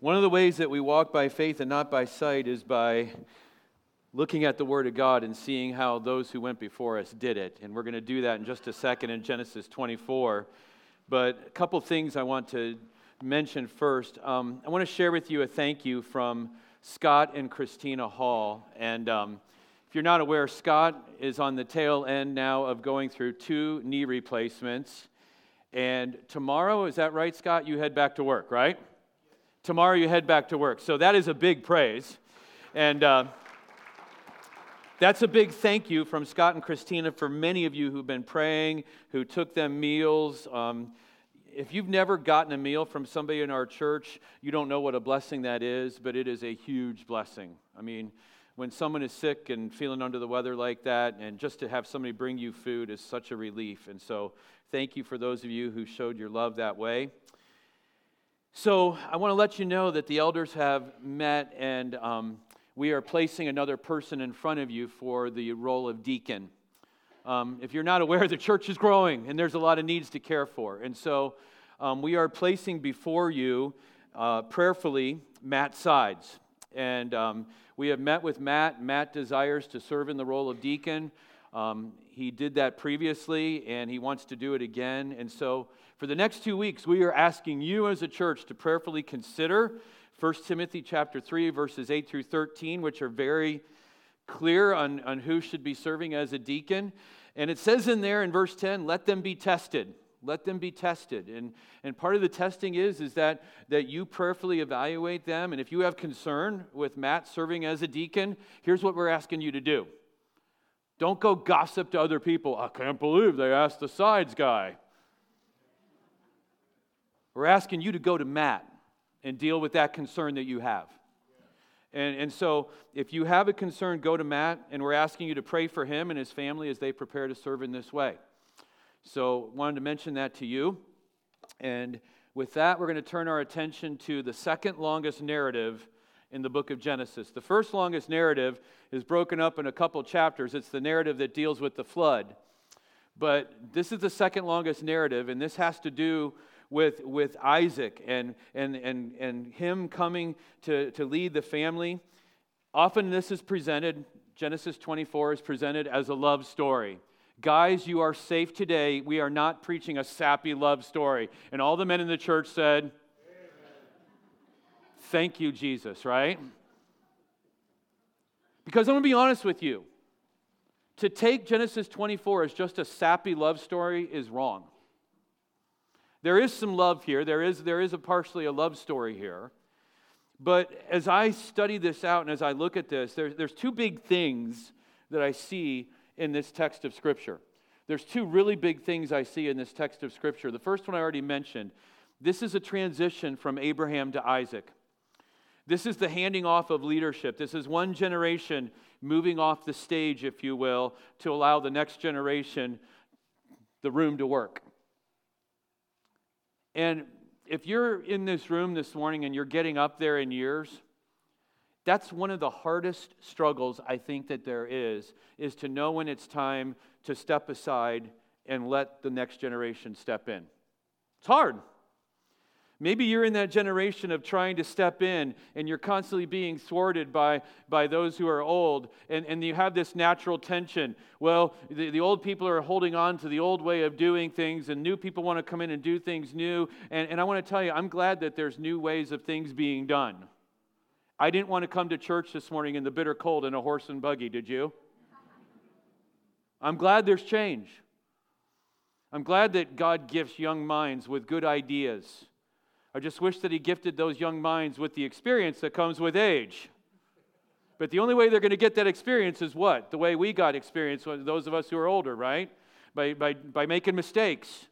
One of the ways that we walk by faith and not by sight is by looking at the Word of God and seeing how those who went before us did it. And we're going to do that in just a second in Genesis 24. But a couple things I want to mention first. Um, I want to share with you a thank you from Scott and Christina Hall. And um, if you're not aware, Scott is on the tail end now of going through two knee replacements. And tomorrow, is that right, Scott? You head back to work, right? Tomorrow you head back to work. So that is a big praise. And uh, that's a big thank you from Scott and Christina for many of you who've been praying, who took them meals. Um, if you've never gotten a meal from somebody in our church, you don't know what a blessing that is, but it is a huge blessing. I mean, when someone is sick and feeling under the weather like that, and just to have somebody bring you food is such a relief. And so, thank you for those of you who showed your love that way. So, I want to let you know that the elders have met, and um, we are placing another person in front of you for the role of deacon. Um, if you're not aware, the church is growing, and there's a lot of needs to care for. And so, um, we are placing before you uh, prayerfully Matt Sides. And um, we have met with Matt. Matt desires to serve in the role of deacon. Um, he did that previously, and he wants to do it again. And so, for the next two weeks, we are asking you as a church to prayerfully consider 1 Timothy chapter 3, verses 8 through 13, which are very clear on, on who should be serving as a deacon. And it says in there in verse 10, let them be tested. Let them be tested. And, and part of the testing is, is that, that you prayerfully evaluate them. And if you have concern with Matt serving as a deacon, here's what we're asking you to do. Don't go gossip to other people. I can't believe they asked the sides guy. We're asking you to go to Matt and deal with that concern that you have. And, and so, if you have a concern, go to Matt, and we're asking you to pray for him and his family as they prepare to serve in this way. So, wanted to mention that to you. And with that, we're going to turn our attention to the second longest narrative in the book of Genesis. The first longest narrative is broken up in a couple chapters. It's the narrative that deals with the flood. But this is the second longest narrative, and this has to do with, with Isaac and, and, and, and him coming to, to lead the family. Often this is presented, Genesis 24 is presented as a love story. Guys, you are safe today. We are not preaching a sappy love story. And all the men in the church said, Amen. Thank you, Jesus, right? Because I'm going to be honest with you. To take Genesis 24 as just a sappy love story is wrong. There is some love here. There is, there is a partially a love story here. But as I study this out and as I look at this, there, there's two big things that I see in this text of Scripture. There's two really big things I see in this text of Scripture. The first one I already mentioned. This is a transition from Abraham to Isaac. This is the handing off of leadership. This is one generation moving off the stage, if you will, to allow the next generation the room to work. And if you're in this room this morning and you're getting up there in years, that's one of the hardest struggles I think that there is, is to know when it's time to step aside and let the next generation step in. It's hard. Maybe you're in that generation of trying to step in and you're constantly being thwarted by, by those who are old, and, and you have this natural tension. Well, the, the old people are holding on to the old way of doing things, and new people want to come in and do things new. And, and I want to tell you, I'm glad that there's new ways of things being done. I didn't want to come to church this morning in the bitter cold in a horse and buggy, did you? I'm glad there's change. I'm glad that God gifts young minds with good ideas I just wish that He gifted those young minds with the experience that comes with age. But the only way they're going to get that experience is what? The way we got experience, those of us who are older, right? By, by, by making mistakes,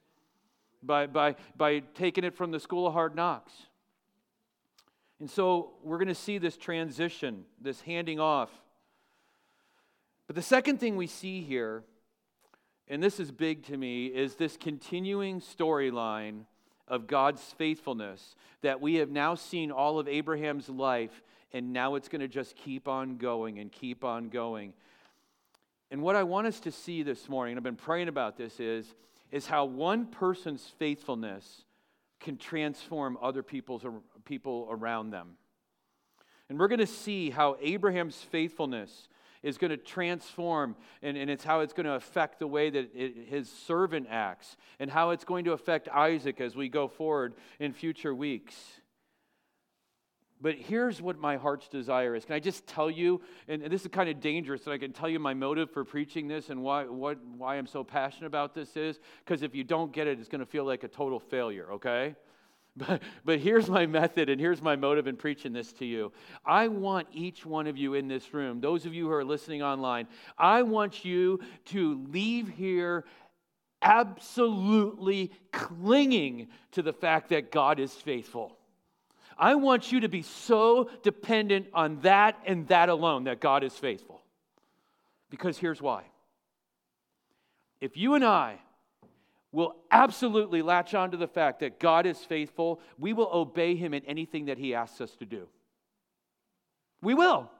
by, by, by taking it from the school of hard knocks. And so we're going to see this transition, this handing off. But the second thing we see here, and this is big to me, is this continuing storyline of God's faithfulness that we have now seen all of Abraham's life, and now it's going to just keep on going and keep on going. And what I want us to see this morning, and I've been praying about this, is, is how one person's faithfulness can transform other people's, people around them. And we're going to see how Abraham's faithfulness is going to transform, and, and it's how it's going to affect the way that it, his servant acts, and how it's going to affect Isaac as we go forward in future weeks. But here's what my heart's desire is. Can I just tell you, and this is kind of dangerous, that I can tell you my motive for preaching this and why, what, why I'm so passionate about this is? Because if you don't get it, it's going to feel like a total failure, okay? But, but here's my method and here's my motive in preaching this to you. I want each one of you in this room, those of you who are listening online, I want you to leave here absolutely clinging to the fact that God is faithful. I want you to be so dependent on that and that alone that God is faithful. Because here's why. If you and I will absolutely latch on to the fact that God is faithful, we will obey him in anything that he asks us to do. We will.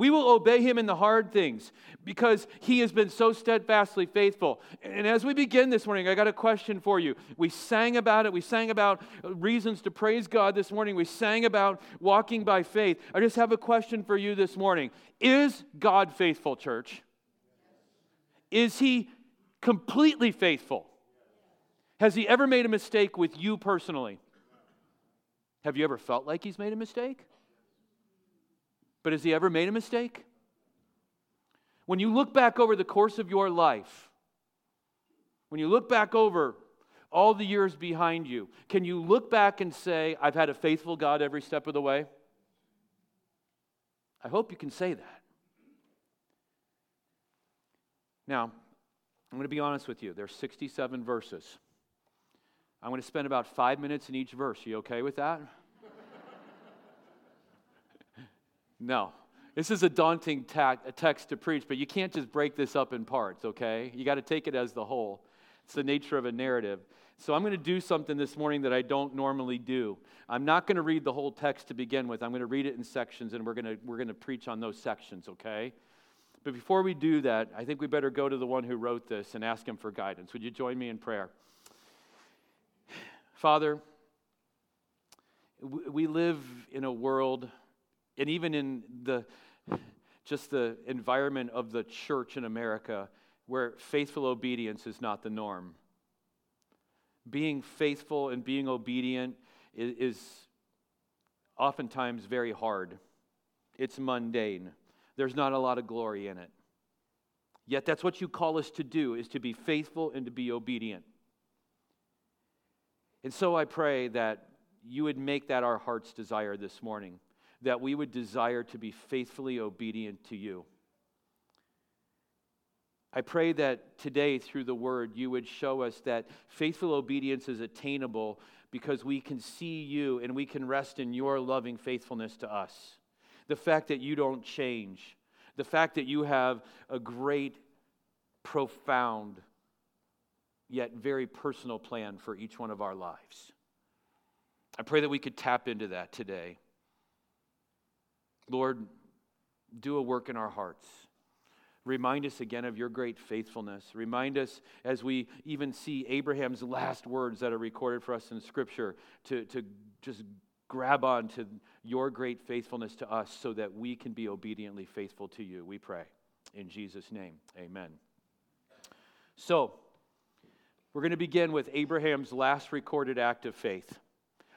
We will obey him in the hard things because he has been so steadfastly faithful. And as we begin this morning, I got a question for you. We sang about it. We sang about reasons to praise God this morning. We sang about walking by faith. I just have a question for you this morning. Is God faithful, church? Is he completely faithful? Has he ever made a mistake with you personally? Have you ever felt like he's made a mistake? But has he ever made a mistake? When you look back over the course of your life, when you look back over all the years behind you, can you look back and say, I've had a faithful God every step of the way? I hope you can say that. Now, I'm going to be honest with you. There's 67 verses. I'm going to spend about five minutes in each verse. You okay with that? no. This is a daunting a text to preach, but you can't just break this up in parts, okay? You got to take it as the whole. It's the nature of a narrative. So I'm going to do something this morning that I don't normally do. I'm not going to read the whole text to begin with. I'm going to read it in sections, and we're going to, we're going to preach on those sections, okay? But before we do that, I think we better go to the one who wrote this and ask him for guidance. Would you join me in prayer? Father, we live in a world, and even in the just the environment of the church in America, where faithful obedience is not the norm. Being faithful and being obedient is, is oftentimes very hard. It's mundane. There's not a lot of glory in it. Yet that's what you call us to do is to be faithful and to be obedient. And so I pray that you would make that our heart's desire this morning, that we would desire to be faithfully obedient to you. I pray that today, through the word, you would show us that faithful obedience is attainable because we can see you and we can rest in your loving faithfulness to us the fact that you don't change, the fact that you have a great, profound, yet very personal plan for each one of our lives. I pray that we could tap into that today. Lord, do a work in our hearts. Remind us again of your great faithfulness. Remind us as we even see Abraham's last words that are recorded for us in Scripture to, to just grab on to your great faithfulness to us so that we can be obediently faithful to you. We pray. In Jesus' name, amen. So, we're going to begin with Abraham's last recorded act of faith.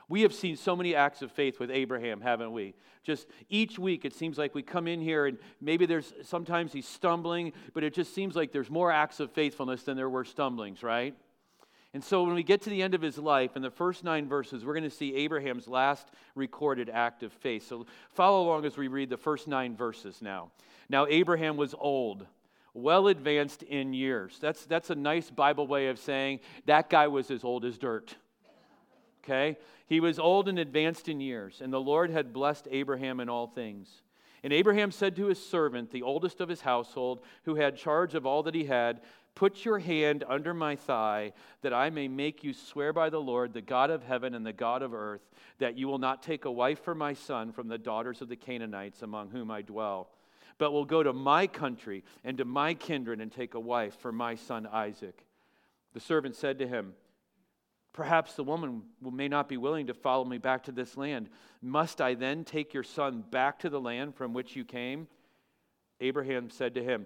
We have seen so many acts of faith with Abraham, haven't we? Just each week, it seems like we come in here and maybe there's sometimes he's stumbling, but it just seems like there's more acts of faithfulness than there were stumblings, right? And so when we get to the end of his life, in the first nine verses, we're going to see Abraham's last recorded act of faith. So follow along as we read the first nine verses now. Now, Abraham was old, well advanced in years. That's, that's a nice Bible way of saying that guy was as old as dirt. Okay? He was old and advanced in years, and the Lord had blessed Abraham in all things. And Abraham said to his servant, the oldest of his household, who had charge of all that he had, Put your hand under my thigh, that I may make you swear by the Lord, the God of heaven and the God of earth, that you will not take a wife for my son from the daughters of the Canaanites among whom I dwell, but will go to my country and to my kindred and take a wife for my son Isaac. The servant said to him, Perhaps the woman may not be willing to follow me back to this land. Must I then take your son back to the land from which you came? Abraham said to him,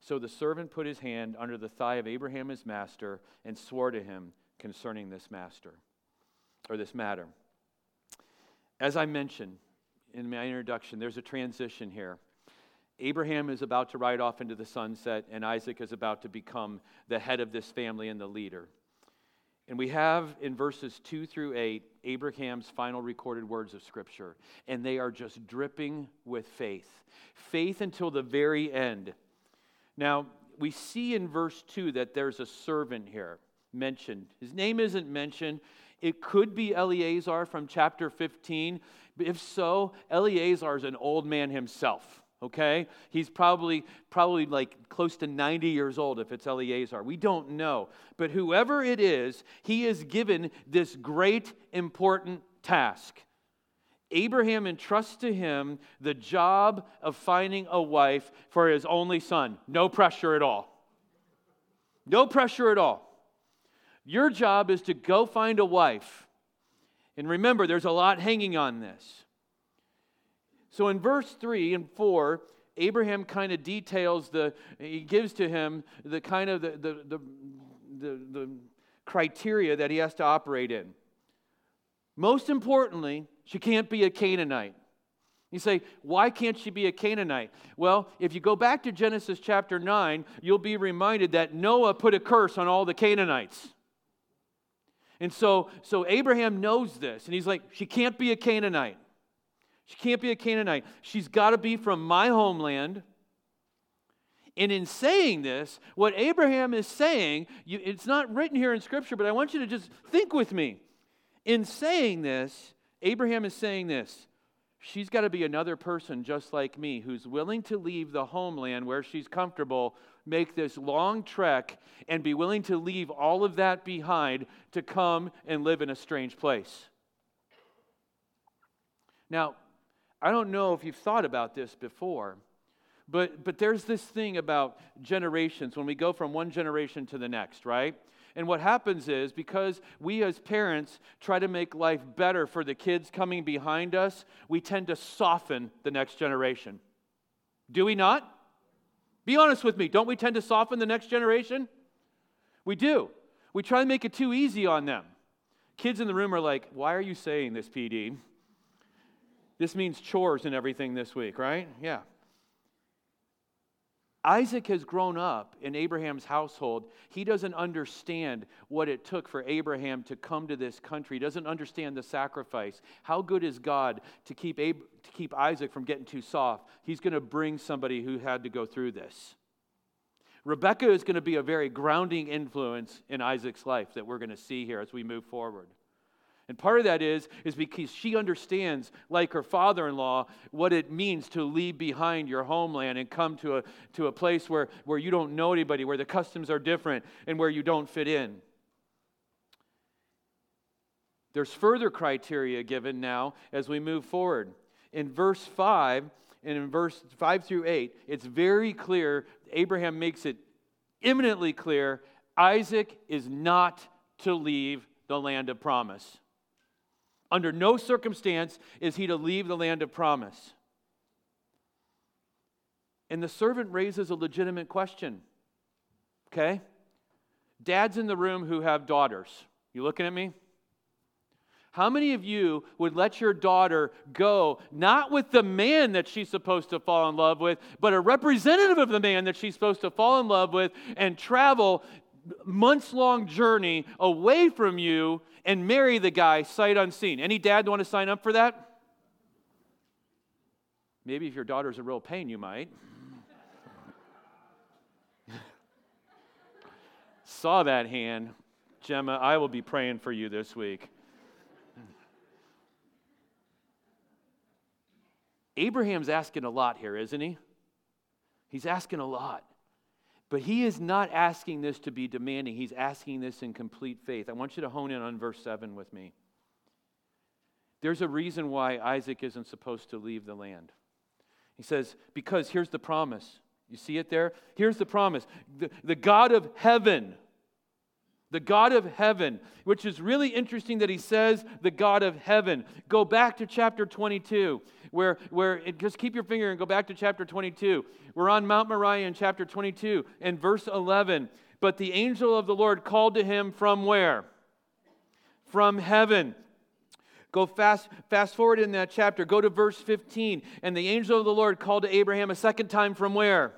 So the servant put his hand under the thigh of Abraham his master and swore to him concerning this master or this matter. As I mentioned in my introduction, there's a transition here. Abraham is about to ride off into the sunset, and Isaac is about to become the head of this family and the leader. And we have in verses 2 through 8 Abraham's final recorded words of Scripture, and they are just dripping with faith. Faith until the very end. Now, we see in verse 2 that there's a servant here mentioned. His name isn't mentioned. It could be Eliezer from chapter 15. If so, Eliezer is an old man himself okay he's probably probably like close to 90 years old if it's Eliezer we don't know but whoever it is he is given this great important task abraham entrusts to him the job of finding a wife for his only son. No pressure at all. No pressure at all. Your job is to go find a wife. And remember there's a lot hanging on this. So in verse 3 and 4, Abraham kind of details the, he gives to him the kind of the, the, the, the, the criteria that he has to operate in. Most importantly, she can't be a Canaanite. You say, why can't she be a Canaanite? Well, if you go back to Genesis chapter 9, you'll be reminded that Noah put a curse on all the Canaanites. And so, so Abraham knows this, and he's like, she can't be a Canaanite. She can't be a Canaanite. She's got to be from my homeland. And in saying this, what Abraham is saying, you, it's not written here in Scripture, but I want you to just think with me. In saying this, Abraham is saying this she's got to be another person just like me who's willing to leave the homeland where she's comfortable, make this long trek, and be willing to leave all of that behind to come and live in a strange place. Now, I don't know if you've thought about this before, but, but there's this thing about generations when we go from one generation to the next, right? And what happens is because we as parents try to make life better for the kids coming behind us, we tend to soften the next generation. Do we not? Be honest with me. Don't we tend to soften the next generation? We do. We try to make it too easy on them. Kids in the room are like, Why are you saying this, PD? This means chores and everything this week, right? Yeah. Isaac has grown up in Abraham's household. He doesn't understand what it took for Abraham to come to this country. He doesn't understand the sacrifice. How good is God to keep, Ab- to keep Isaac from getting too soft? He's going to bring somebody who had to go through this. Rebekah is going to be a very grounding influence in Isaac's life that we're going to see here as we move forward. And part of that is, is because she understands, like her father in law, what it means to leave behind your homeland and come to a, to a place where, where you don't know anybody, where the customs are different, and where you don't fit in. There's further criteria given now as we move forward. In verse 5 and in verse 5 through 8, it's very clear, Abraham makes it imminently clear Isaac is not to leave the land of promise. Under no circumstance is he to leave the land of promise. And the servant raises a legitimate question. Okay? Dads in the room who have daughters. You looking at me? How many of you would let your daughter go not with the man that she's supposed to fall in love with, but a representative of the man that she's supposed to fall in love with and travel months long journey away from you and marry the guy sight unseen. Any dad want to sign up for that? Maybe if your daughter's a real pain, you might. Saw that hand. Gemma, I will be praying for you this week. Abraham's asking a lot here, isn't he? He's asking a lot. But he is not asking this to be demanding. He's asking this in complete faith. I want you to hone in on verse 7 with me. There's a reason why Isaac isn't supposed to leave the land. He says, Because here's the promise. You see it there? Here's the promise the, the God of heaven the God of heaven, which is really interesting that he says the God of heaven. Go back to chapter 22, where, where it, just keep your finger and go back to chapter 22. We're on Mount Moriah in chapter 22, and verse 11. But the angel of the Lord called to him from where? From heaven. Go fast, fast forward in that chapter. Go to verse 15. And the angel of the Lord called to Abraham a second time from where?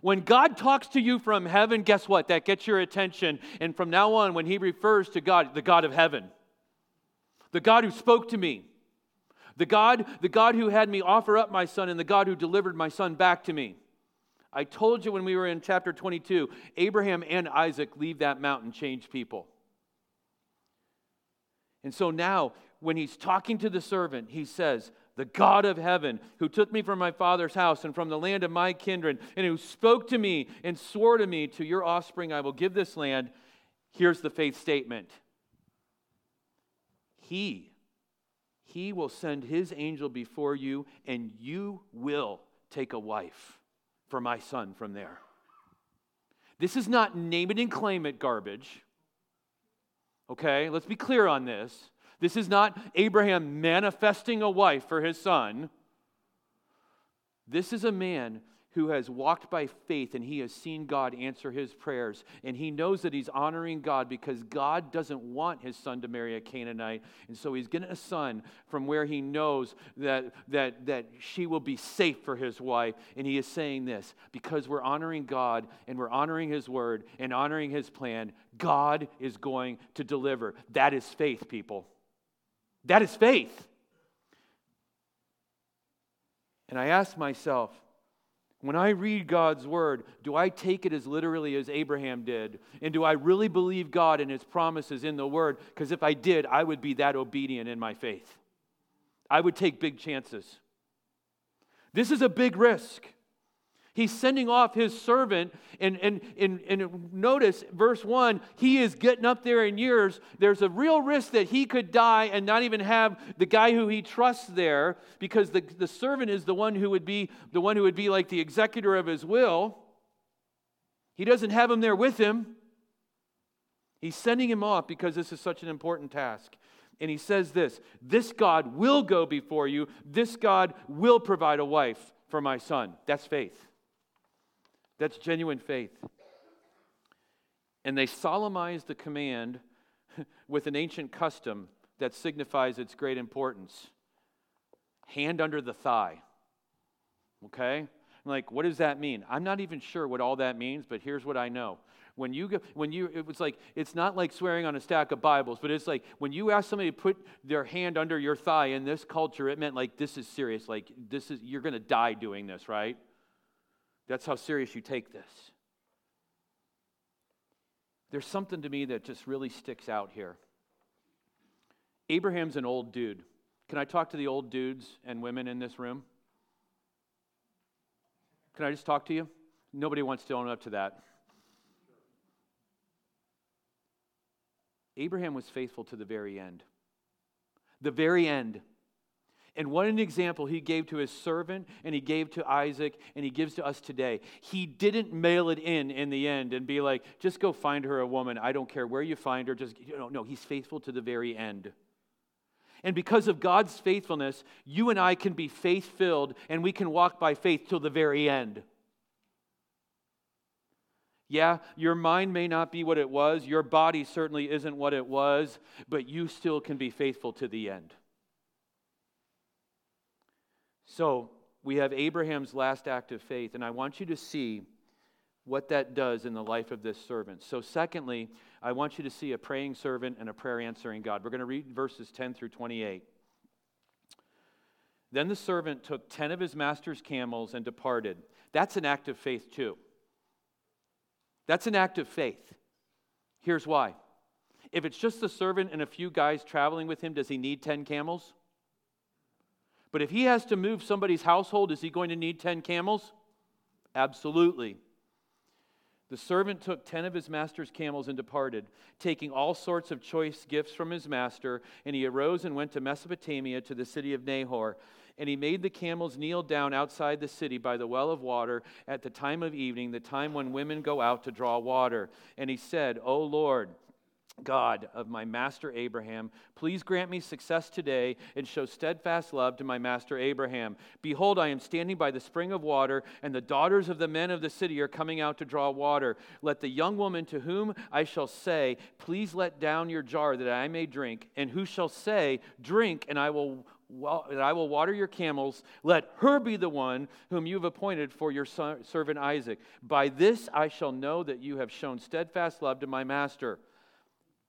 When God talks to you from heaven, guess what? That gets your attention. And from now on, when he refers to God, the God of heaven, the God who spoke to me, the God, the God who had me offer up my son, and the God who delivered my son back to me. I told you when we were in chapter 22, Abraham and Isaac leave that mountain, change people. And so now, when he's talking to the servant, he says, the God of heaven, who took me from my father's house and from the land of my kindred, and who spoke to me and swore to me, To your offspring I will give this land. Here's the faith statement He, He will send His angel before you, and you will take a wife for my son from there. This is not name it and claim it garbage. Okay, let's be clear on this. This is not Abraham manifesting a wife for his son. This is a man who has walked by faith and he has seen God answer his prayers. And he knows that he's honoring God because God doesn't want his son to marry a Canaanite. And so he's getting a son from where he knows that, that, that she will be safe for his wife. And he is saying this because we're honoring God and we're honoring his word and honoring his plan, God is going to deliver. That is faith, people. That is faith. And I ask myself, when I read God's word, do I take it as literally as Abraham did? And do I really believe God and his promises in the word? Because if I did, I would be that obedient in my faith. I would take big chances. This is a big risk. He's sending off his servant, and, and, and, and notice verse 1 he is getting up there in years. There's a real risk that he could die and not even have the guy who he trusts there, because the, the servant is the one who would be the one who would be like the executor of his will. He doesn't have him there with him. He's sending him off because this is such an important task. And he says this This God will go before you, this God will provide a wife for my son. That's faith. That's genuine faith. And they solemnize the command with an ancient custom that signifies its great importance hand under the thigh. Okay? Like, what does that mean? I'm not even sure what all that means, but here's what I know. When you, go, when you, it was like, it's not like swearing on a stack of Bibles, but it's like when you ask somebody to put their hand under your thigh in this culture, it meant like, this is serious. Like, this is, you're going to die doing this, right? That's how serious you take this. There's something to me that just really sticks out here. Abraham's an old dude. Can I talk to the old dudes and women in this room? Can I just talk to you? Nobody wants to own up to that. Abraham was faithful to the very end. The very end. And what an example he gave to his servant, and he gave to Isaac, and he gives to us today. He didn't mail it in in the end and be like, just go find her a woman. I don't care where you find her. Just, you know, no, he's faithful to the very end. And because of God's faithfulness, you and I can be faith filled, and we can walk by faith till the very end. Yeah, your mind may not be what it was, your body certainly isn't what it was, but you still can be faithful to the end. So we have Abraham's last act of faith, and I want you to see what that does in the life of this servant. So, secondly, I want you to see a praying servant and a prayer answering God. We're going to read verses 10 through 28. Then the servant took 10 of his master's camels and departed. That's an act of faith, too. That's an act of faith. Here's why. If it's just the servant and a few guys traveling with him, does he need 10 camels? But if he has to move somebody's household, is he going to need 10 camels? Absolutely. The servant took ten of his master's camels and departed, taking all sorts of choice gifts from his master. And he arose and went to Mesopotamia to the city of Nahor. And he made the camels kneel down outside the city by the well of water at the time of evening, the time when women go out to draw water. And he said, O Lord, God of my master Abraham, please grant me success today and show steadfast love to my master Abraham. Behold, I am standing by the spring of water, and the daughters of the men of the city are coming out to draw water. Let the young woman to whom I shall say, Please let down your jar that I may drink, and who shall say, Drink, and I will and I will water your camels. Let her be the one whom you have appointed for your son, servant Isaac. By this I shall know that you have shown steadfast love to my master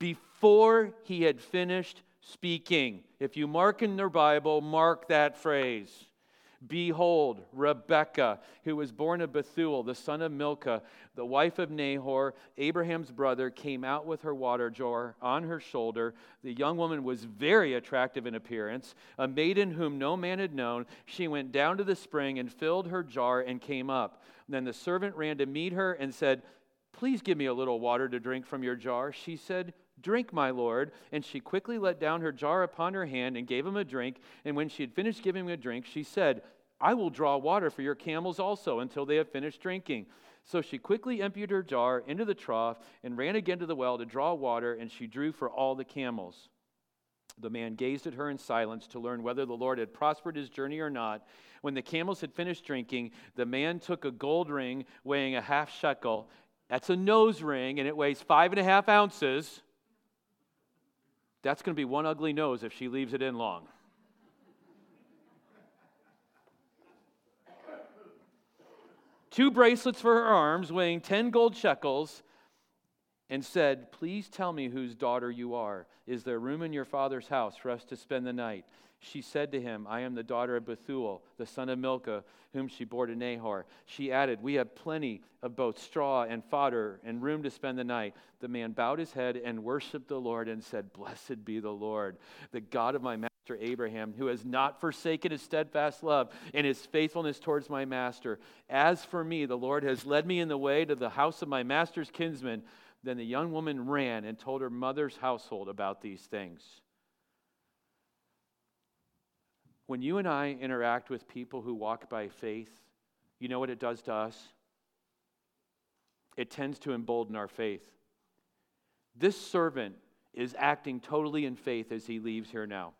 before he had finished speaking. If you mark in their Bible, mark that phrase. Behold, Rebekah, who was born of Bethuel, the son of Milcah, the wife of Nahor, Abraham's brother, came out with her water jar on her shoulder. The young woman was very attractive in appearance, a maiden whom no man had known. She went down to the spring and filled her jar and came up. Then the servant ran to meet her and said, Please give me a little water to drink from your jar. She said, Drink, my lord. And she quickly let down her jar upon her hand and gave him a drink. And when she had finished giving him a drink, she said, I will draw water for your camels also until they have finished drinking. So she quickly emptied her jar into the trough and ran again to the well to draw water, and she drew for all the camels. The man gazed at her in silence to learn whether the Lord had prospered his journey or not. When the camels had finished drinking, the man took a gold ring weighing a half shekel. That's a nose ring, and it weighs five and a half ounces that's going to be one ugly nose if she leaves it in long. Two bracelets for her arms, weighing 10 gold shekels, and said, Please tell me whose daughter you are. Is there room in your father's house for us to spend the night? She said to him, I am the daughter of Bethuel, the son of Milcah, whom she bore to Nahor. She added, We have plenty of both straw and fodder and room to spend the night. The man bowed his head and worshiped the Lord and said, Blessed be the Lord, the God of my master Abraham, who has not forsaken his steadfast love and his faithfulness towards my master. As for me, the Lord has led me in the way to the house of my master's kinsman. Then the young woman ran and told her mother's household about these things. When you and I interact with people who walk by faith, you know what it does to us? It tends to embolden our faith. This servant is acting totally in faith as he leaves here now.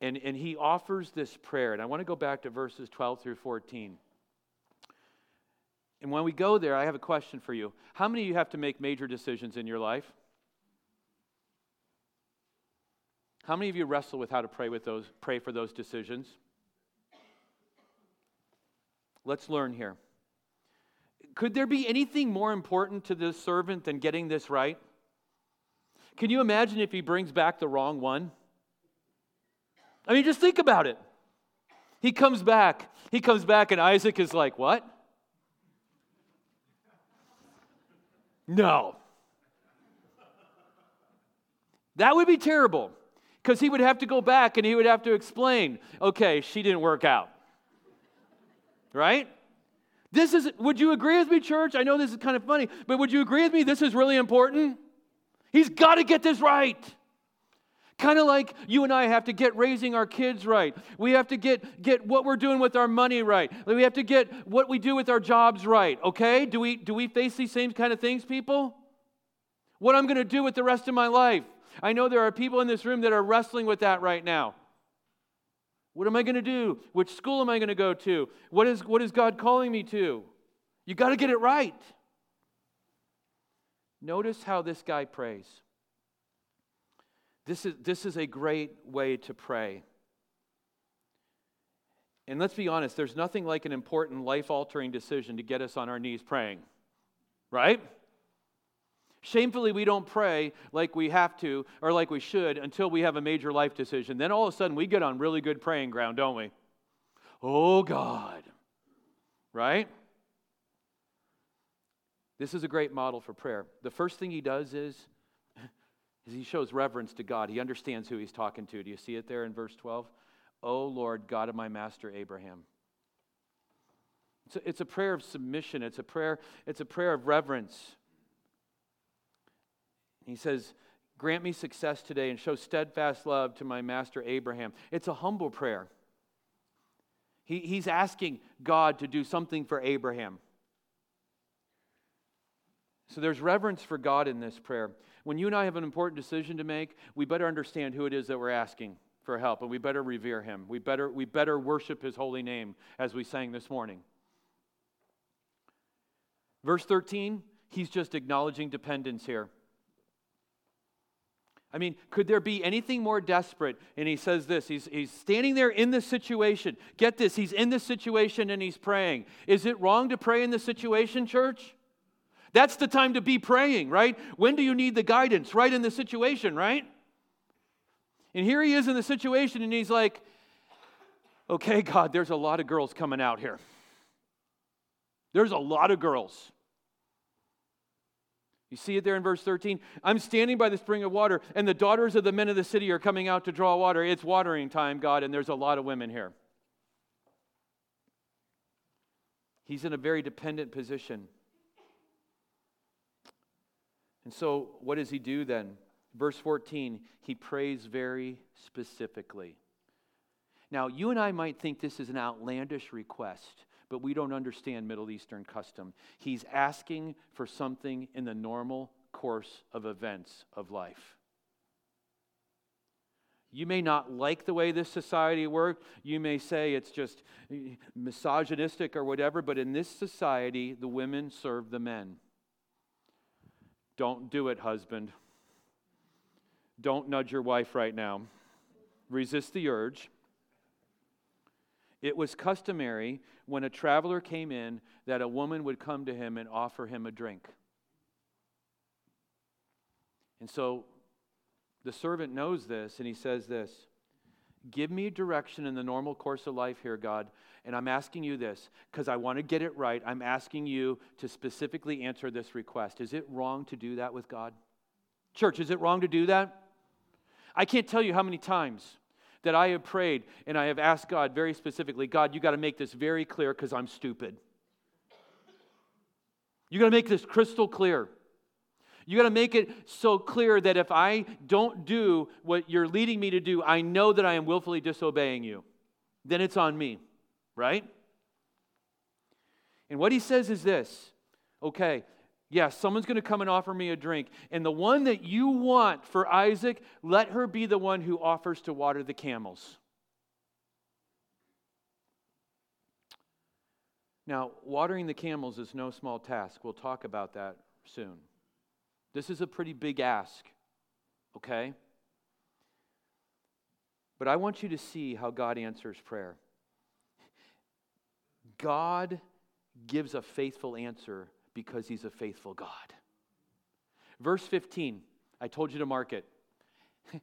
And, and he offers this prayer. And I want to go back to verses 12 through 14. And when we go there, I have a question for you. How many of you have to make major decisions in your life? How many of you wrestle with how to pray with those pray for those decisions? Let's learn here. Could there be anything more important to this servant than getting this right? Can you imagine if he brings back the wrong one? I mean, just think about it. He comes back. He comes back, and Isaac is like, What? No. That would be terrible because he would have to go back and he would have to explain, okay, she didn't work out. Right? This is, would you agree with me, church? I know this is kind of funny, but would you agree with me? This is really important. He's got to get this right. Kind of like you and I have to get raising our kids right. We have to get, get what we're doing with our money right. We have to get what we do with our jobs right. Okay? Do we, do we face these same kind of things, people? What I'm going to do with the rest of my life. I know there are people in this room that are wrestling with that right now. What am I going to do? Which school am I going to go to? What is, what is God calling me to? You got to get it right. Notice how this guy prays. This is, this is a great way to pray. And let's be honest, there's nothing like an important life altering decision to get us on our knees praying, right? Shamefully, we don't pray like we have to or like we should until we have a major life decision. Then all of a sudden, we get on really good praying ground, don't we? Oh, God. Right? This is a great model for prayer. The first thing he does is, is he shows reverence to God. He understands who he's talking to. Do you see it there in verse 12? O Lord, God of my master Abraham. It's a, it's a prayer of submission, it's a prayer, it's a prayer of reverence. He says, Grant me success today and show steadfast love to my master Abraham. It's a humble prayer. He, he's asking God to do something for Abraham. So there's reverence for God in this prayer. When you and I have an important decision to make, we better understand who it is that we're asking for help, and we better revere him. We better, we better worship his holy name as we sang this morning. Verse 13, he's just acknowledging dependence here. I mean, could there be anything more desperate? And he says this he's, he's standing there in this situation. Get this, he's in this situation and he's praying. Is it wrong to pray in this situation, church? That's the time to be praying, right? When do you need the guidance? Right in the situation, right? And here he is in the situation and he's like, okay, God, there's a lot of girls coming out here. There's a lot of girls. You see it there in verse 13? I'm standing by the spring of water, and the daughters of the men of the city are coming out to draw water. It's watering time, God, and there's a lot of women here. He's in a very dependent position. And so, what does he do then? Verse 14, he prays very specifically. Now, you and I might think this is an outlandish request but we don't understand Middle Eastern custom. He's asking for something in the normal course of events of life. You may not like the way this society works. You may say it's just misogynistic or whatever, but in this society, the women serve the men. Don't do it, husband. Don't nudge your wife right now. Resist the urge. It was customary when a traveler came in that a woman would come to him and offer him a drink. And so the servant knows this and he says this Give me direction in the normal course of life here, God. And I'm asking you this because I want to get it right. I'm asking you to specifically answer this request. Is it wrong to do that with God? Church, is it wrong to do that? I can't tell you how many times that I have prayed and I have asked God very specifically God, you got to make this very clear because I'm stupid. You got to make this crystal clear. You got to make it so clear that if I don't do what you're leading me to do, I know that I am willfully disobeying you. Then it's on me, right? And what he says is this okay, Yes, someone's going to come and offer me a drink. And the one that you want for Isaac, let her be the one who offers to water the camels. Now, watering the camels is no small task. We'll talk about that soon. This is a pretty big ask, okay? But I want you to see how God answers prayer. God gives a faithful answer because he's a faithful God. Verse 15, I told you to mark it.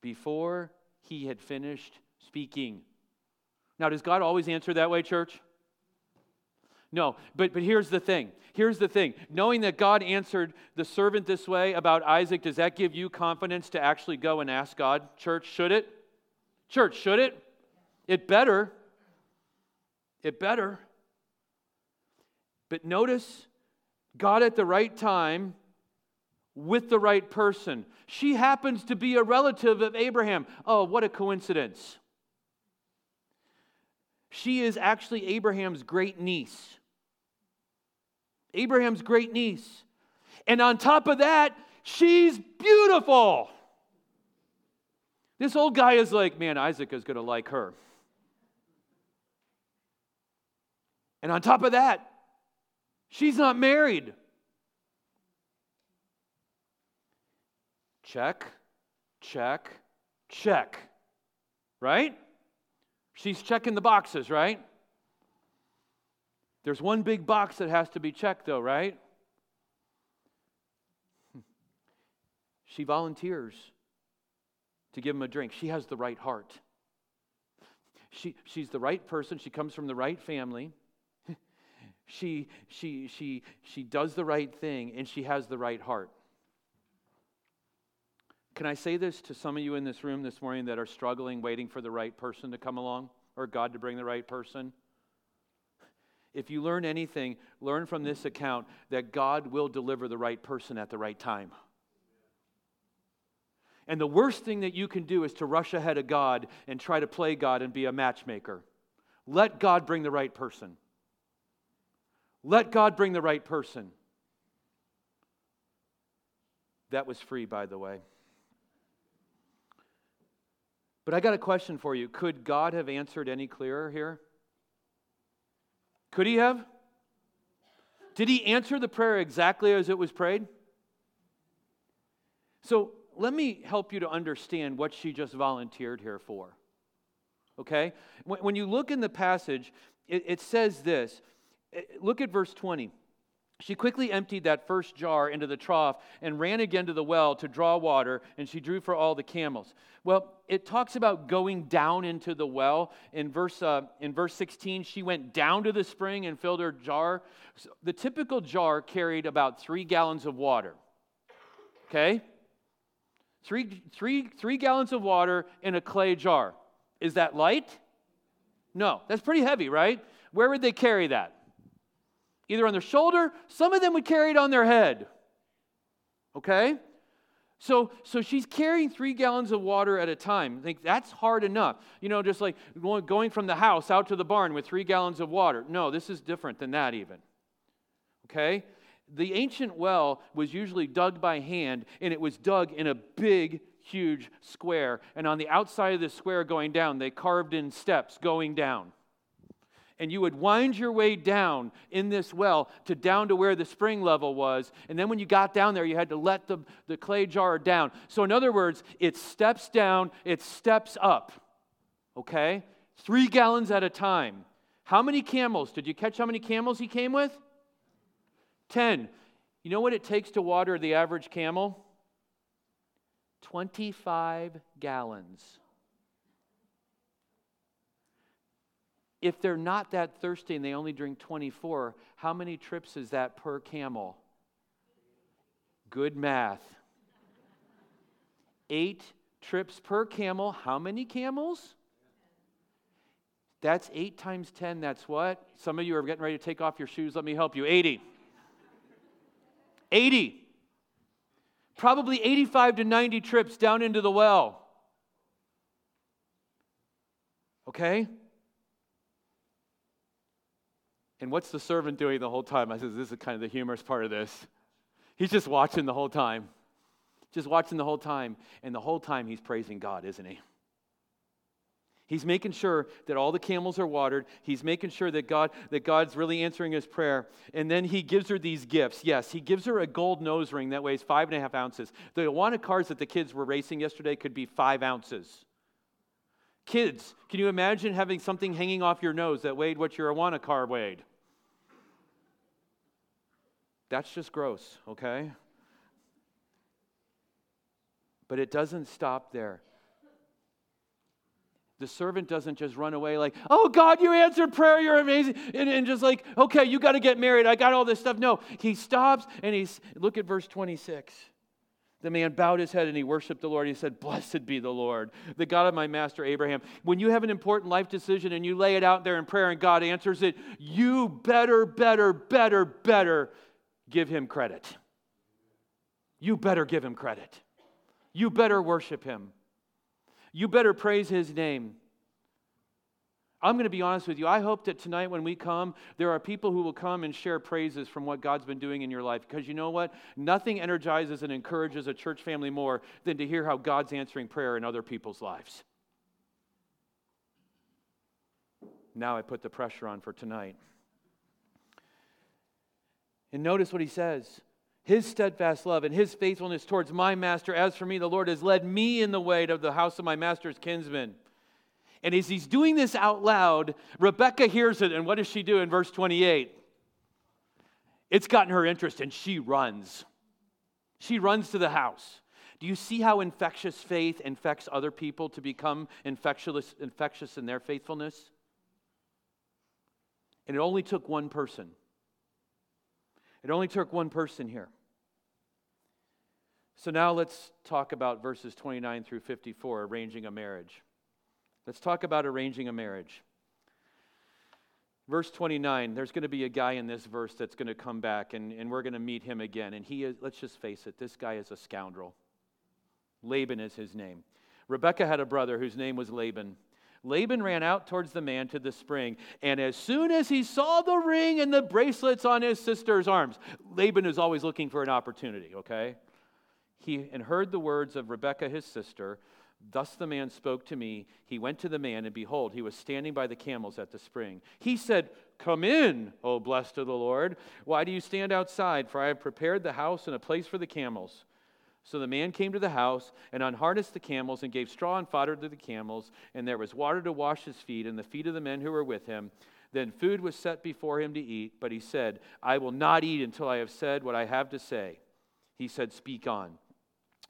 Before he had finished speaking. Now, does God always answer that way, church? No, but, but here's the thing. Here's the thing. Knowing that God answered the servant this way about Isaac, does that give you confidence to actually go and ask God? Church, should it? Church, should it? It better. It better. But notice God at the right time with the right person. She happens to be a relative of Abraham. Oh, what a coincidence. She is actually Abraham's great niece. Abraham's great niece. And on top of that, she's beautiful. This old guy is like, man, Isaac is going to like her. And on top of that, She's not married. Check, check, check. Right? She's checking the boxes, right? There's one big box that has to be checked, though, right? She volunteers to give him a drink. She has the right heart. She, she's the right person. She comes from the right family she, she, she, she does the right thing and she has the right heart. can I say this to some of you in this room this morning that are struggling, waiting for the right person to come along or God to bring the right person? If you learn anything, learn from this account that God will deliver the right person at the right time. And the worst thing that you can do is to rush ahead of God and try to play God and be a matchmaker. Let God bring the right person. Let God bring the right person. That was free, by the way. But I got a question for you. Could God have answered any clearer here? Could he have? Did he answer the prayer exactly as it was prayed? So let me help you to understand what she just volunteered here for. Okay? When you look in the passage, it, says this. Look at verse 20. She quickly emptied that first jar into the trough and ran again to the well to draw water, and she drew for all the camels. Well, it talks about going down into the well. In verse, uh, in verse 16, she went down to the spring and filled her jar. So the typical jar carried about three gallons of water. Okay? Three, three, three gallons of water in a clay jar. Is that light? No, that's pretty heavy, right? Where would they carry that? Either on their shoulder, some of them would carry it on their head. Okay? So, so she's carrying three gallons of water at a time. Think that's hard enough. You know, just like going from the house out to the barn with three gallons of water. No, this is different than that, even. Okay? The ancient well was usually dug by hand, and it was dug in a big, huge square. And on the outside of the square going down, they carved in steps going down and you would wind your way down in this well to down to where the spring level was. And then when you got down there, you had to let the, the clay jar down. So, in other words, it steps down, it steps up. Okay? Three gallons at a time. How many camels? Did you catch how many camels he came with? Ten. You know what it takes to water the average camel? 25 gallons. If they're not that thirsty and they only drink 24, how many trips is that per camel? Good math. Eight trips per camel. How many camels? That's eight times 10. That's what? Some of you are getting ready to take off your shoes. Let me help you. 80. 80. Probably 85 to 90 trips down into the well. Okay? And what's the servant doing the whole time? I says, this is kind of the humorous part of this. He's just watching the whole time. Just watching the whole time. And the whole time he's praising God, isn't he? He's making sure that all the camels are watered. He's making sure that God that God's really answering his prayer. And then he gives her these gifts. Yes, he gives her a gold nose ring that weighs five and a half ounces. The Awana cars that the kids were racing yesterday could be five ounces. Kids, can you imagine having something hanging off your nose that weighed what your Awana car weighed? That's just gross, okay? But it doesn't stop there. The servant doesn't just run away like, oh, God, you answered prayer, you're amazing. And, and just like, okay, you got to get married, I got all this stuff. No, he stops and he's, look at verse 26. The man bowed his head and he worshiped the Lord. He said, Blessed be the Lord, the God of my master Abraham. When you have an important life decision and you lay it out there in prayer and God answers it, you better, better, better, better give him credit. You better give him credit. You better worship him. You better praise his name. I'm going to be honest with you. I hope that tonight when we come, there are people who will come and share praises from what God's been doing in your life. Because you know what? Nothing energizes and encourages a church family more than to hear how God's answering prayer in other people's lives. Now I put the pressure on for tonight. And notice what he says his steadfast love and his faithfulness towards my master. As for me, the Lord has led me in the way to the house of my master's kinsman. And as he's doing this out loud, Rebekah hears it. And what does she do in verse 28? It's gotten her interest and she runs. She runs to the house. Do you see how infectious faith infects other people to become infectious, infectious in their faithfulness? And it only took one person. It only took one person here. So now let's talk about verses 29 through 54, arranging a marriage. Let's talk about arranging a marriage. Verse 29, there's going to be a guy in this verse that's going to come back, and, and we're going to meet him again. And he is, let's just face it, this guy is a scoundrel. Laban is his name. Rebekah had a brother whose name was Laban. Laban ran out towards the man to the spring, and as soon as he saw the ring and the bracelets on his sister's arms, Laban is always looking for an opportunity, okay? He and heard the words of Rebekah his sister, Thus the man spoke to me. He went to the man, and behold, he was standing by the camels at the spring. He said, Come in, O blessed of the Lord. Why do you stand outside? For I have prepared the house and a place for the camels. So the man came to the house and unharnessed the camels and gave straw and fodder to the camels, and there was water to wash his feet and the feet of the men who were with him. Then food was set before him to eat, but he said, I will not eat until I have said what I have to say. He said, Speak on.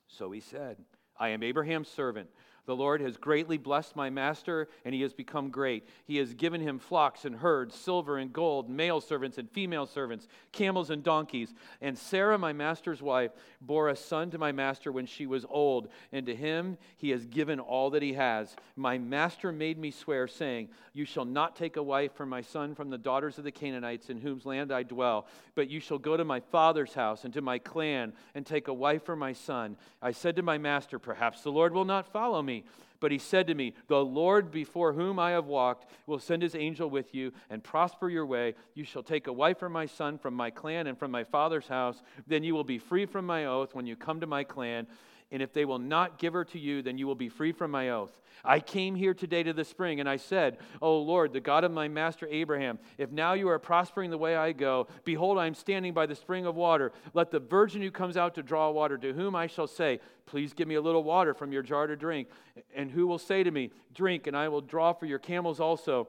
So he said, I am Abraham's servant. The Lord has greatly blessed my master, and he has become great. He has given him flocks and herds, silver and gold, male servants and female servants, camels and donkeys. And Sarah, my master's wife, bore a son to my master when she was old, and to him he has given all that he has. My master made me swear, saying, You shall not take a wife for my son from the daughters of the Canaanites in whose land I dwell, but you shall go to my father's house and to my clan and take a wife for my son. I said to my master, Perhaps the Lord will not follow me me. But he said to me, The Lord before whom I have walked will send his angel with you and prosper your way. You shall take a wife for my son from my clan and from my father's house. Then you will be free from my oath when you come to my clan. And if they will not give her to you, then you will be free from my oath. I came here today to the spring, and I said, O Lord, the God of my master Abraham, if now you are prospering the way I go, behold, I am standing by the spring of water. Let the virgin who comes out to draw water, to whom I shall say, Please give me a little water from your jar to drink. And who will say to me, Drink, and I will draw for your camels also.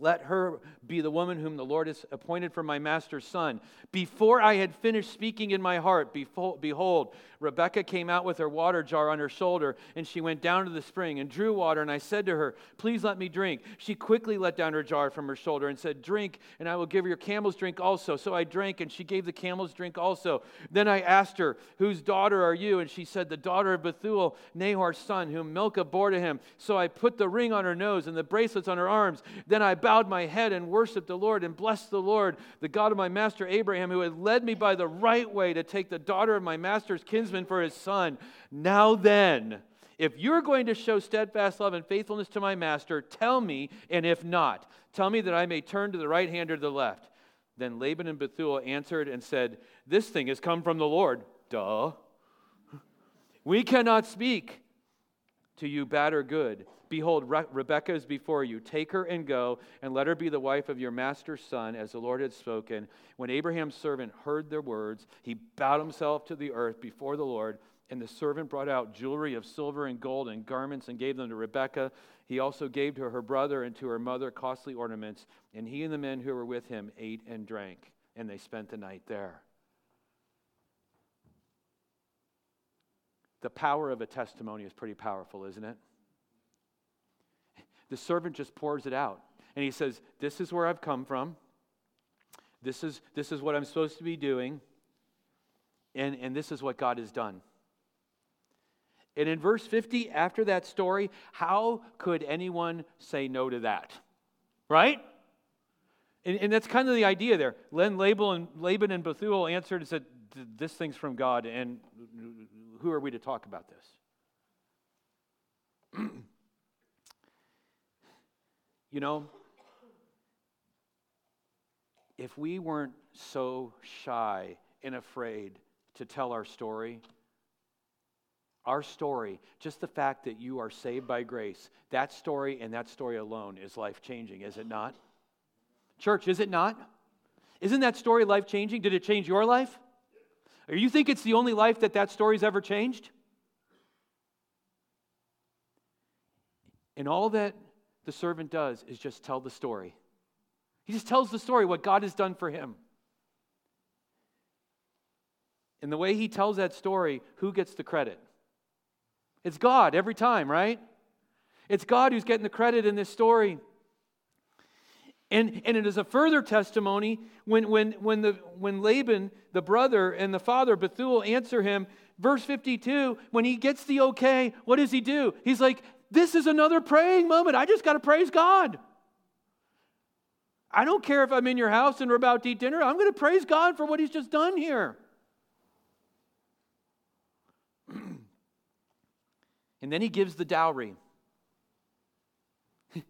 Let her be the woman whom the Lord has appointed for my master's son. Before I had finished speaking in my heart, behold, Rebekah came out with her water jar on her shoulder, and she went down to the spring and drew water. And I said to her, Please let me drink. She quickly let down her jar from her shoulder and said, Drink, and I will give your camels drink also. So I drank, and she gave the camels drink also. Then I asked her, Whose daughter are you? And she said, The daughter of Bethuel, Nahor's son, whom Milcah bore to him. So I put the ring on her nose and the bracelets on her arms. Then I bowed my head and worshiped the Lord and blessed the Lord, the God of my master Abraham, who had led me by the right way to take the daughter of my master's kinsman for his son. Now then, if you're going to show steadfast love and faithfulness to my master, tell me, and if not, tell me that I may turn to the right hand or the left. Then Laban and Bethuel answered and said, This thing has come from the Lord. Duh. We cannot speak to you bad or good. Behold, Re- Rebekah is before you. Take her and go, and let her be the wife of your master's son, as the Lord had spoken. When Abraham's servant heard their words, he bowed himself to the earth before the Lord. And the servant brought out jewelry of silver and gold and garments and gave them to Rebekah. He also gave to her brother and to her mother costly ornaments. And he and the men who were with him ate and drank, and they spent the night there. The power of a testimony is pretty powerful, isn't it? The servant just pours it out. And he says, This is where I've come from. This is, this is what I'm supposed to be doing. And, and this is what God has done. And in verse 50, after that story, how could anyone say no to that? Right? And, and that's kind of the idea there. Len Laban and, Laban and Bethuel answered and said, This thing's from God, and who are we to talk about this? You know, if we weren't so shy and afraid to tell our story, our story, just the fact that you are saved by grace, that story and that story alone is life changing, is it not? Church, is it not? Isn't that story life changing? Did it change your life? Or you think it's the only life that that story's ever changed? And all that the servant does is just tell the story. He just tells the story, what God has done for him. And the way he tells that story, who gets the credit? It's God every time, right? It's God who's getting the credit in this story. And, and it is a further testimony when, when, when, the, when Laban, the brother, and the father, Bethuel, answer him. Verse 52, when he gets the okay, what does he do? He's like, This is another praying moment. I just got to praise God. I don't care if I'm in your house and we're about to eat dinner. I'm going to praise God for what he's just done here. and then he gives the dowry.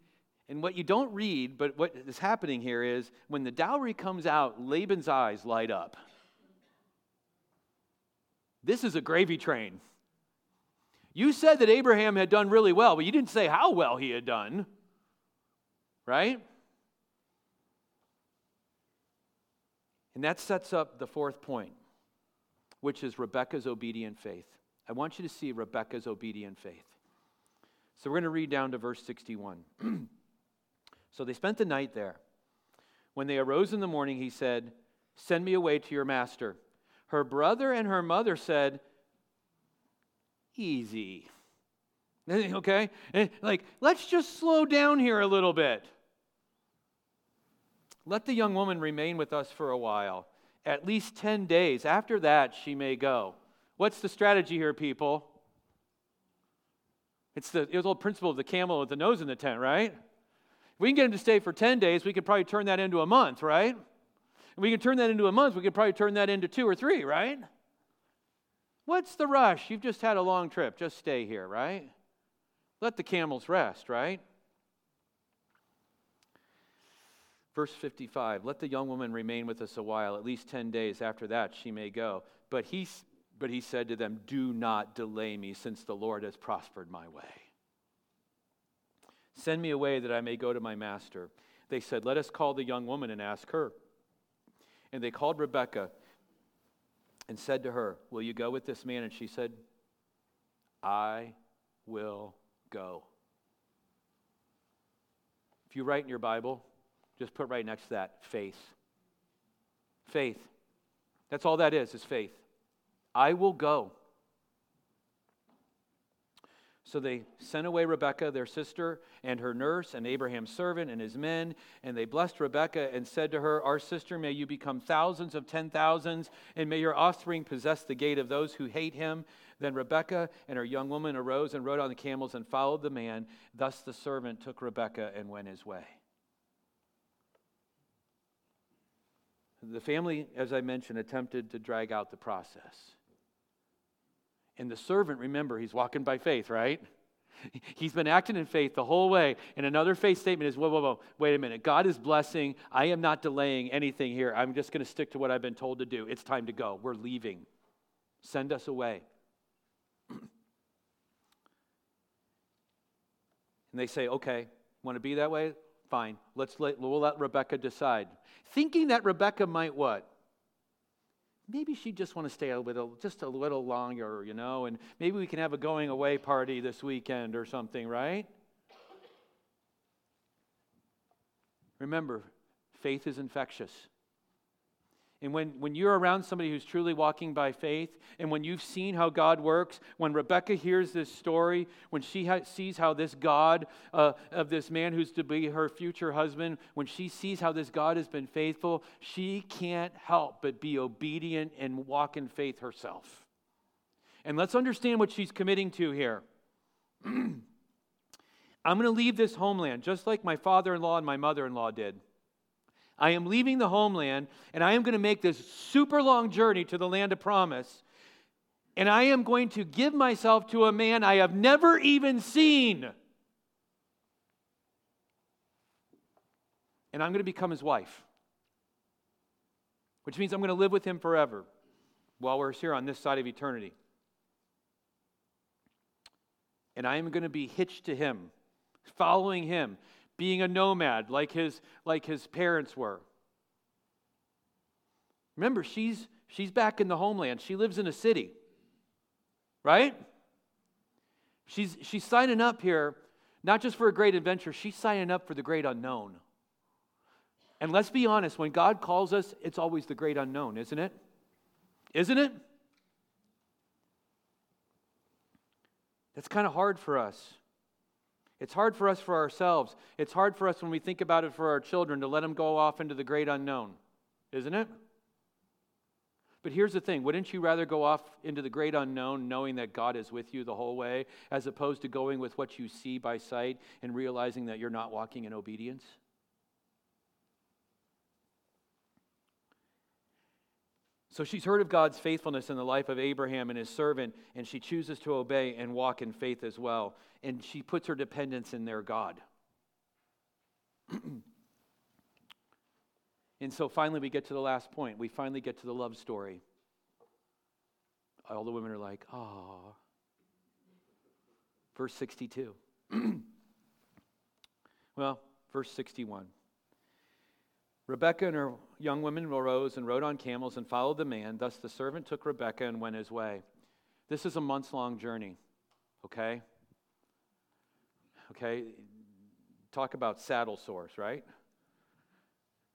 And what you don't read, but what is happening here is when the dowry comes out, Laban's eyes light up. This is a gravy train. You said that Abraham had done really well, but you didn't say how well he had done. Right? And that sets up the fourth point, which is Rebekah's obedient faith. I want you to see Rebekah's obedient faith. So we're going to read down to verse 61. So they spent the night there. When they arose in the morning, he said, Send me away to your master. Her brother and her mother said, Easy. okay? Eh, like, let's just slow down here a little bit. Let the young woman remain with us for a while, at least 10 days. After that, she may go. What's the strategy here, people? It's the, the old principle of the camel with the nose in the tent, right? If we can get him to stay for 10 days, we could probably turn that into a month, right? And we can turn that into a month, we could probably turn that into two or three, right? What's the rush? You've just had a long trip. Just stay here, right? Let the camels rest, right? Verse 55 Let the young woman remain with us a while, at least 10 days. After that, she may go. But he, but he said to them, Do not delay me, since the Lord has prospered my way. Send me away that I may go to my master. They said, Let us call the young woman and ask her. And they called Rebekah and said to her, Will you go with this man? And she said, I will go. If you write in your Bible, just put right next to that faith. Faith. That's all that is, is faith. I will go. So they sent away Rebekah, their sister, and her nurse, and Abraham's servant and his men. And they blessed Rebekah and said to her, Our sister, may you become thousands of ten thousands, and may your offspring possess the gate of those who hate him. Then Rebekah and her young woman arose and rode on the camels and followed the man. Thus the servant took Rebekah and went his way. The family, as I mentioned, attempted to drag out the process. And the servant, remember, he's walking by faith, right? He's been acting in faith the whole way. And another faith statement is whoa, whoa, whoa, wait a minute. God is blessing. I am not delaying anything here. I'm just going to stick to what I've been told to do. It's time to go. We're leaving. Send us away. and they say, okay, want to be that way? Fine. Let's let, we'll let Rebekah decide. Thinking that Rebekah might what? Maybe she just want to stay a little, just a little longer, you know, and maybe we can have a going away party this weekend or something, right? Remember, faith is infectious. And when, when you're around somebody who's truly walking by faith, and when you've seen how God works, when Rebekah hears this story, when she ha- sees how this God uh, of this man who's to be her future husband, when she sees how this God has been faithful, she can't help but be obedient and walk in faith herself. And let's understand what she's committing to here. I'm going to leave this homeland just like my father in law and my mother in law did. I am leaving the homeland and I am going to make this super long journey to the land of promise. And I am going to give myself to a man I have never even seen. And I'm going to become his wife, which means I'm going to live with him forever while we're here on this side of eternity. And I am going to be hitched to him, following him being a nomad like his, like his parents were. Remember, she's, she's back in the homeland. She lives in a city, right? She's, she's signing up here not just for a great adventure, she's signing up for the great unknown. And let's be honest, when God calls us, it's always the great unknown, isn't it? Isn't it? That's kind of hard for us. It's hard for us for ourselves. It's hard for us when we think about it for our children to let them go off into the great unknown, isn't it? But here's the thing wouldn't you rather go off into the great unknown knowing that God is with you the whole way, as opposed to going with what you see by sight and realizing that you're not walking in obedience? So she's heard of God's faithfulness in the life of Abraham and his servant, and she chooses to obey and walk in faith as well. And she puts her dependence in their God. and so finally, we get to the last point. We finally get to the love story. All the women are like, ah. Verse 62. well, verse 61. Rebekah and her young women arose and rode on camels and followed the man. Thus the servant took Rebekah and went his way. This is a months long journey, okay? Okay? Talk about saddle sores, right?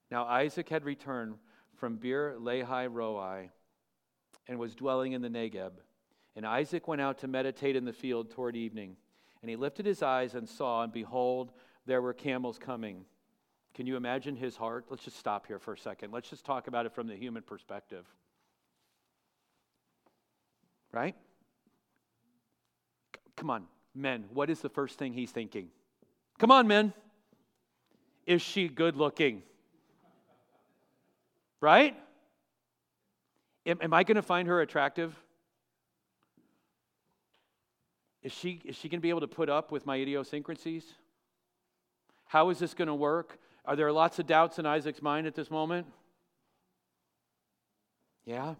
Now Isaac had returned from Beer Lahai Roi and was dwelling in the Negeb. And Isaac went out to meditate in the field toward evening. And he lifted his eyes and saw, and behold, there were camels coming can you imagine his heart? Let's just stop here for a second. Let's just talk about it from the human perspective. Right? Come on, men, what is the first thing he's thinking? Come on, men. Is she good looking? Right? Am, am I going to find her attractive? Is she, is she going to be able to put up with my idiosyncrasies? How is this going to work? Are there lots of doubts in Isaac's mind at this moment? Yeah.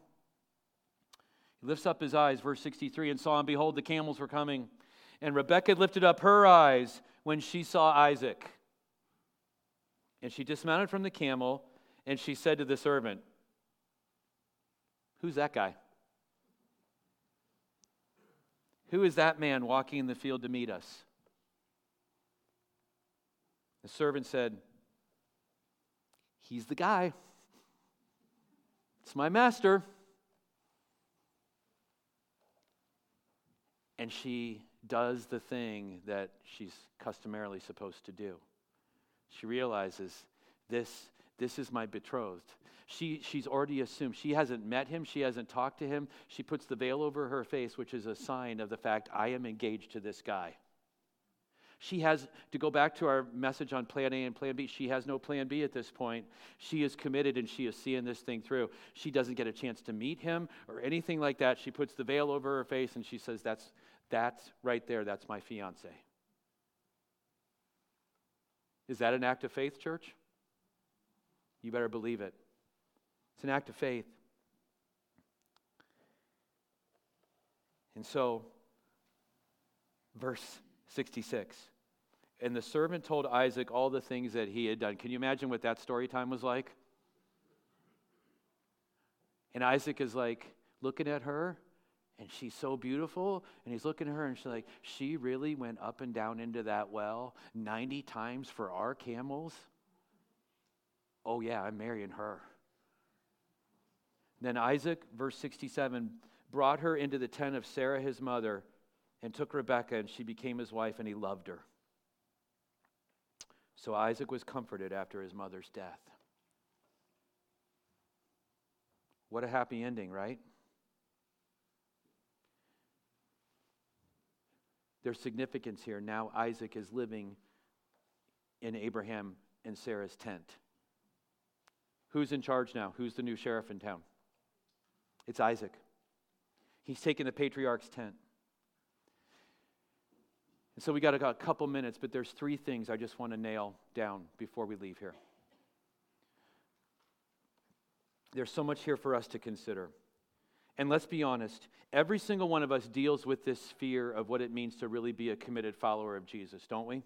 He lifts up his eyes, verse 63, and saw, and behold, the camels were coming. And Rebekah lifted up her eyes when she saw Isaac. And she dismounted from the camel, and she said to the servant, Who's that guy? Who is that man walking in the field to meet us? The servant said, He's the guy. It's my master. And she does the thing that she's customarily supposed to do. She realizes this, this is my betrothed. She, she's already assumed. She hasn't met him. She hasn't talked to him. She puts the veil over her face, which is a sign of the fact I am engaged to this guy. She has, to go back to our message on plan A and plan B, she has no plan B at this point. She is committed and she is seeing this thing through. She doesn't get a chance to meet him or anything like that. She puts the veil over her face and she says, That's, that's right there, that's my fiance. Is that an act of faith, church? You better believe it. It's an act of faith. And so, verse 66. And the servant told Isaac all the things that he had done. Can you imagine what that story time was like? And Isaac is like looking at her, and she's so beautiful. And he's looking at her, and she's like, She really went up and down into that well 90 times for our camels? Oh, yeah, I'm marrying her. Then Isaac, verse 67, brought her into the tent of Sarah, his mother, and took Rebekah, and she became his wife, and he loved her. So Isaac was comforted after his mother's death. What a happy ending, right? There's significance here. Now Isaac is living in Abraham and Sarah's tent. Who's in charge now? Who's the new sheriff in town? It's Isaac. He's taken the patriarch's tent. And so we got a couple minutes, but there's three things I just want to nail down before we leave here. There's so much here for us to consider. And let's be honest, every single one of us deals with this fear of what it means to really be a committed follower of Jesus, don't we?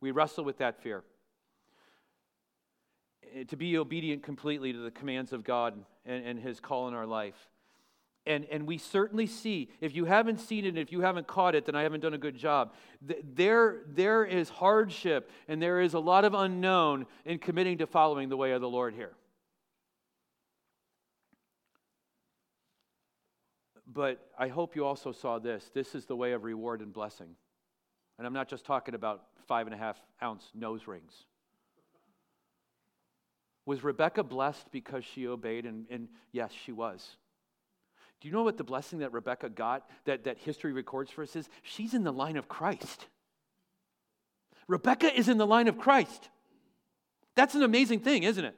We wrestle with that fear. Eh, to be obedient completely to the commands of God and, and His call in our life. And, and we certainly see, if you haven't seen it, and if you haven't caught it, then I haven't done a good job. There, there is hardship and there is a lot of unknown in committing to following the way of the Lord here. But I hope you also saw this. This is the way of reward and blessing. And I'm not just talking about five and a half ounce nose rings. Was Rebekah blessed because she obeyed? And, and yes, she was. Do you know what the blessing that Rebekah got that, that history records for us is? She's in the line of Christ. Rebekah is in the line of Christ. That's an amazing thing, isn't it?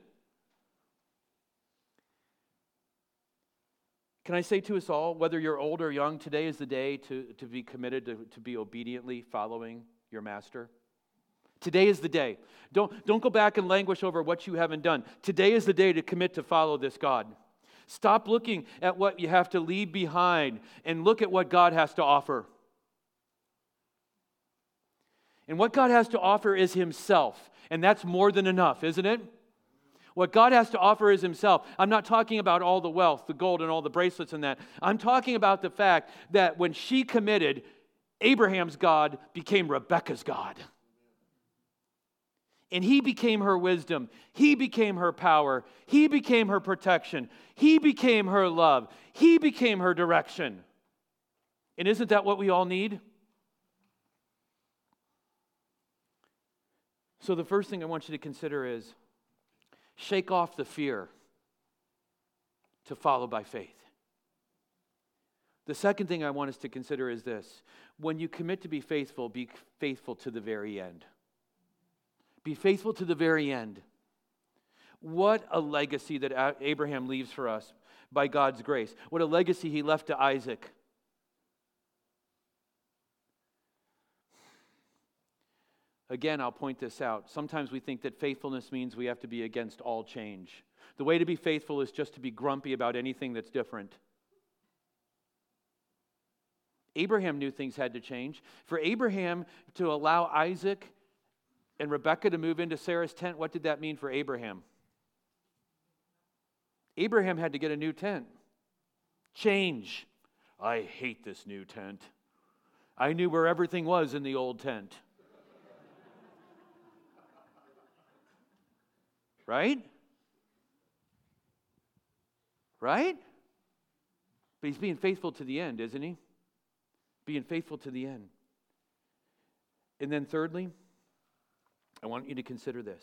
Can I say to us all, whether you're old or young, today is the day to, to be committed to, to be obediently following your master? Today is the day. Don't, don't go back and languish over what you haven't done. Today is the day to commit to follow this God. Stop looking at what you have to leave behind and look at what God has to offer. And what God has to offer is Himself. And that's more than enough, isn't it? What God has to offer is Himself. I'm not talking about all the wealth, the gold, and all the bracelets and that. I'm talking about the fact that when she committed, Abraham's God became Rebekah's God. And he became her wisdom. He became her power. He became her protection. He became her love. He became her direction. And isn't that what we all need? So, the first thing I want you to consider is shake off the fear to follow by faith. The second thing I want us to consider is this when you commit to be faithful, be faithful to the very end. Be faithful to the very end. What a legacy that Abraham leaves for us by God's grace. What a legacy he left to Isaac. Again, I'll point this out. Sometimes we think that faithfulness means we have to be against all change. The way to be faithful is just to be grumpy about anything that's different. Abraham knew things had to change. For Abraham to allow Isaac and Rebekah to move into Sarah's tent, what did that mean for Abraham? Abraham had to get a new tent. Change. I hate this new tent. I knew where everything was in the old tent. Right? Right? But he's being faithful to the end, isn't he? Being faithful to the end. And then, thirdly, I want you to consider this.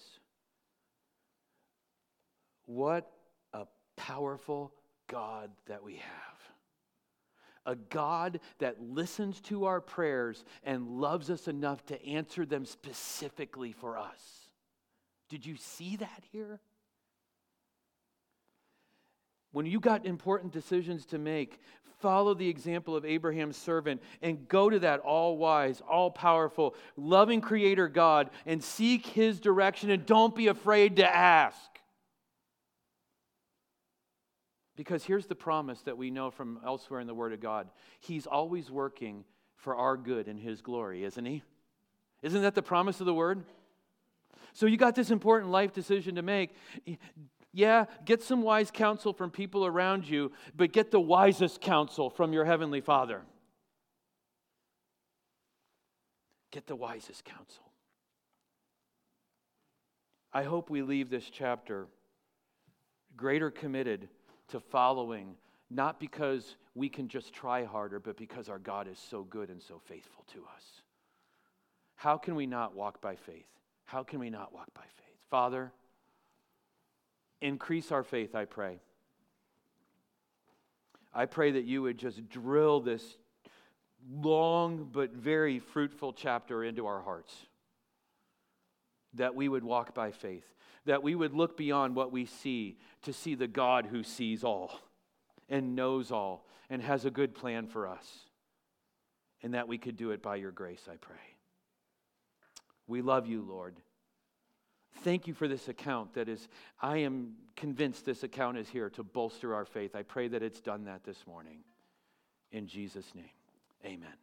What a powerful God that we have. A God that listens to our prayers and loves us enough to answer them specifically for us. Did you see that here? When you got important decisions to make, follow the example of Abraham's servant and go to that all wise, all powerful, loving Creator God and seek His direction and don't be afraid to ask. Because here's the promise that we know from elsewhere in the Word of God He's always working for our good and His glory, isn't He? Isn't that the promise of the Word? So you got this important life decision to make. Yeah, get some wise counsel from people around you, but get the wisest counsel from your Heavenly Father. Get the wisest counsel. I hope we leave this chapter greater committed to following, not because we can just try harder, but because our God is so good and so faithful to us. How can we not walk by faith? How can we not walk by faith? Father, increase our faith, I pray. I pray that you would just drill this long but very fruitful chapter into our hearts. That we would walk by faith. That we would look beyond what we see to see the God who sees all and knows all and has a good plan for us. And that we could do it by your grace, I pray. We love you, Lord. Thank you for this account that is, I am convinced this account is here to bolster our faith. I pray that it's done that this morning. In Jesus' name, amen.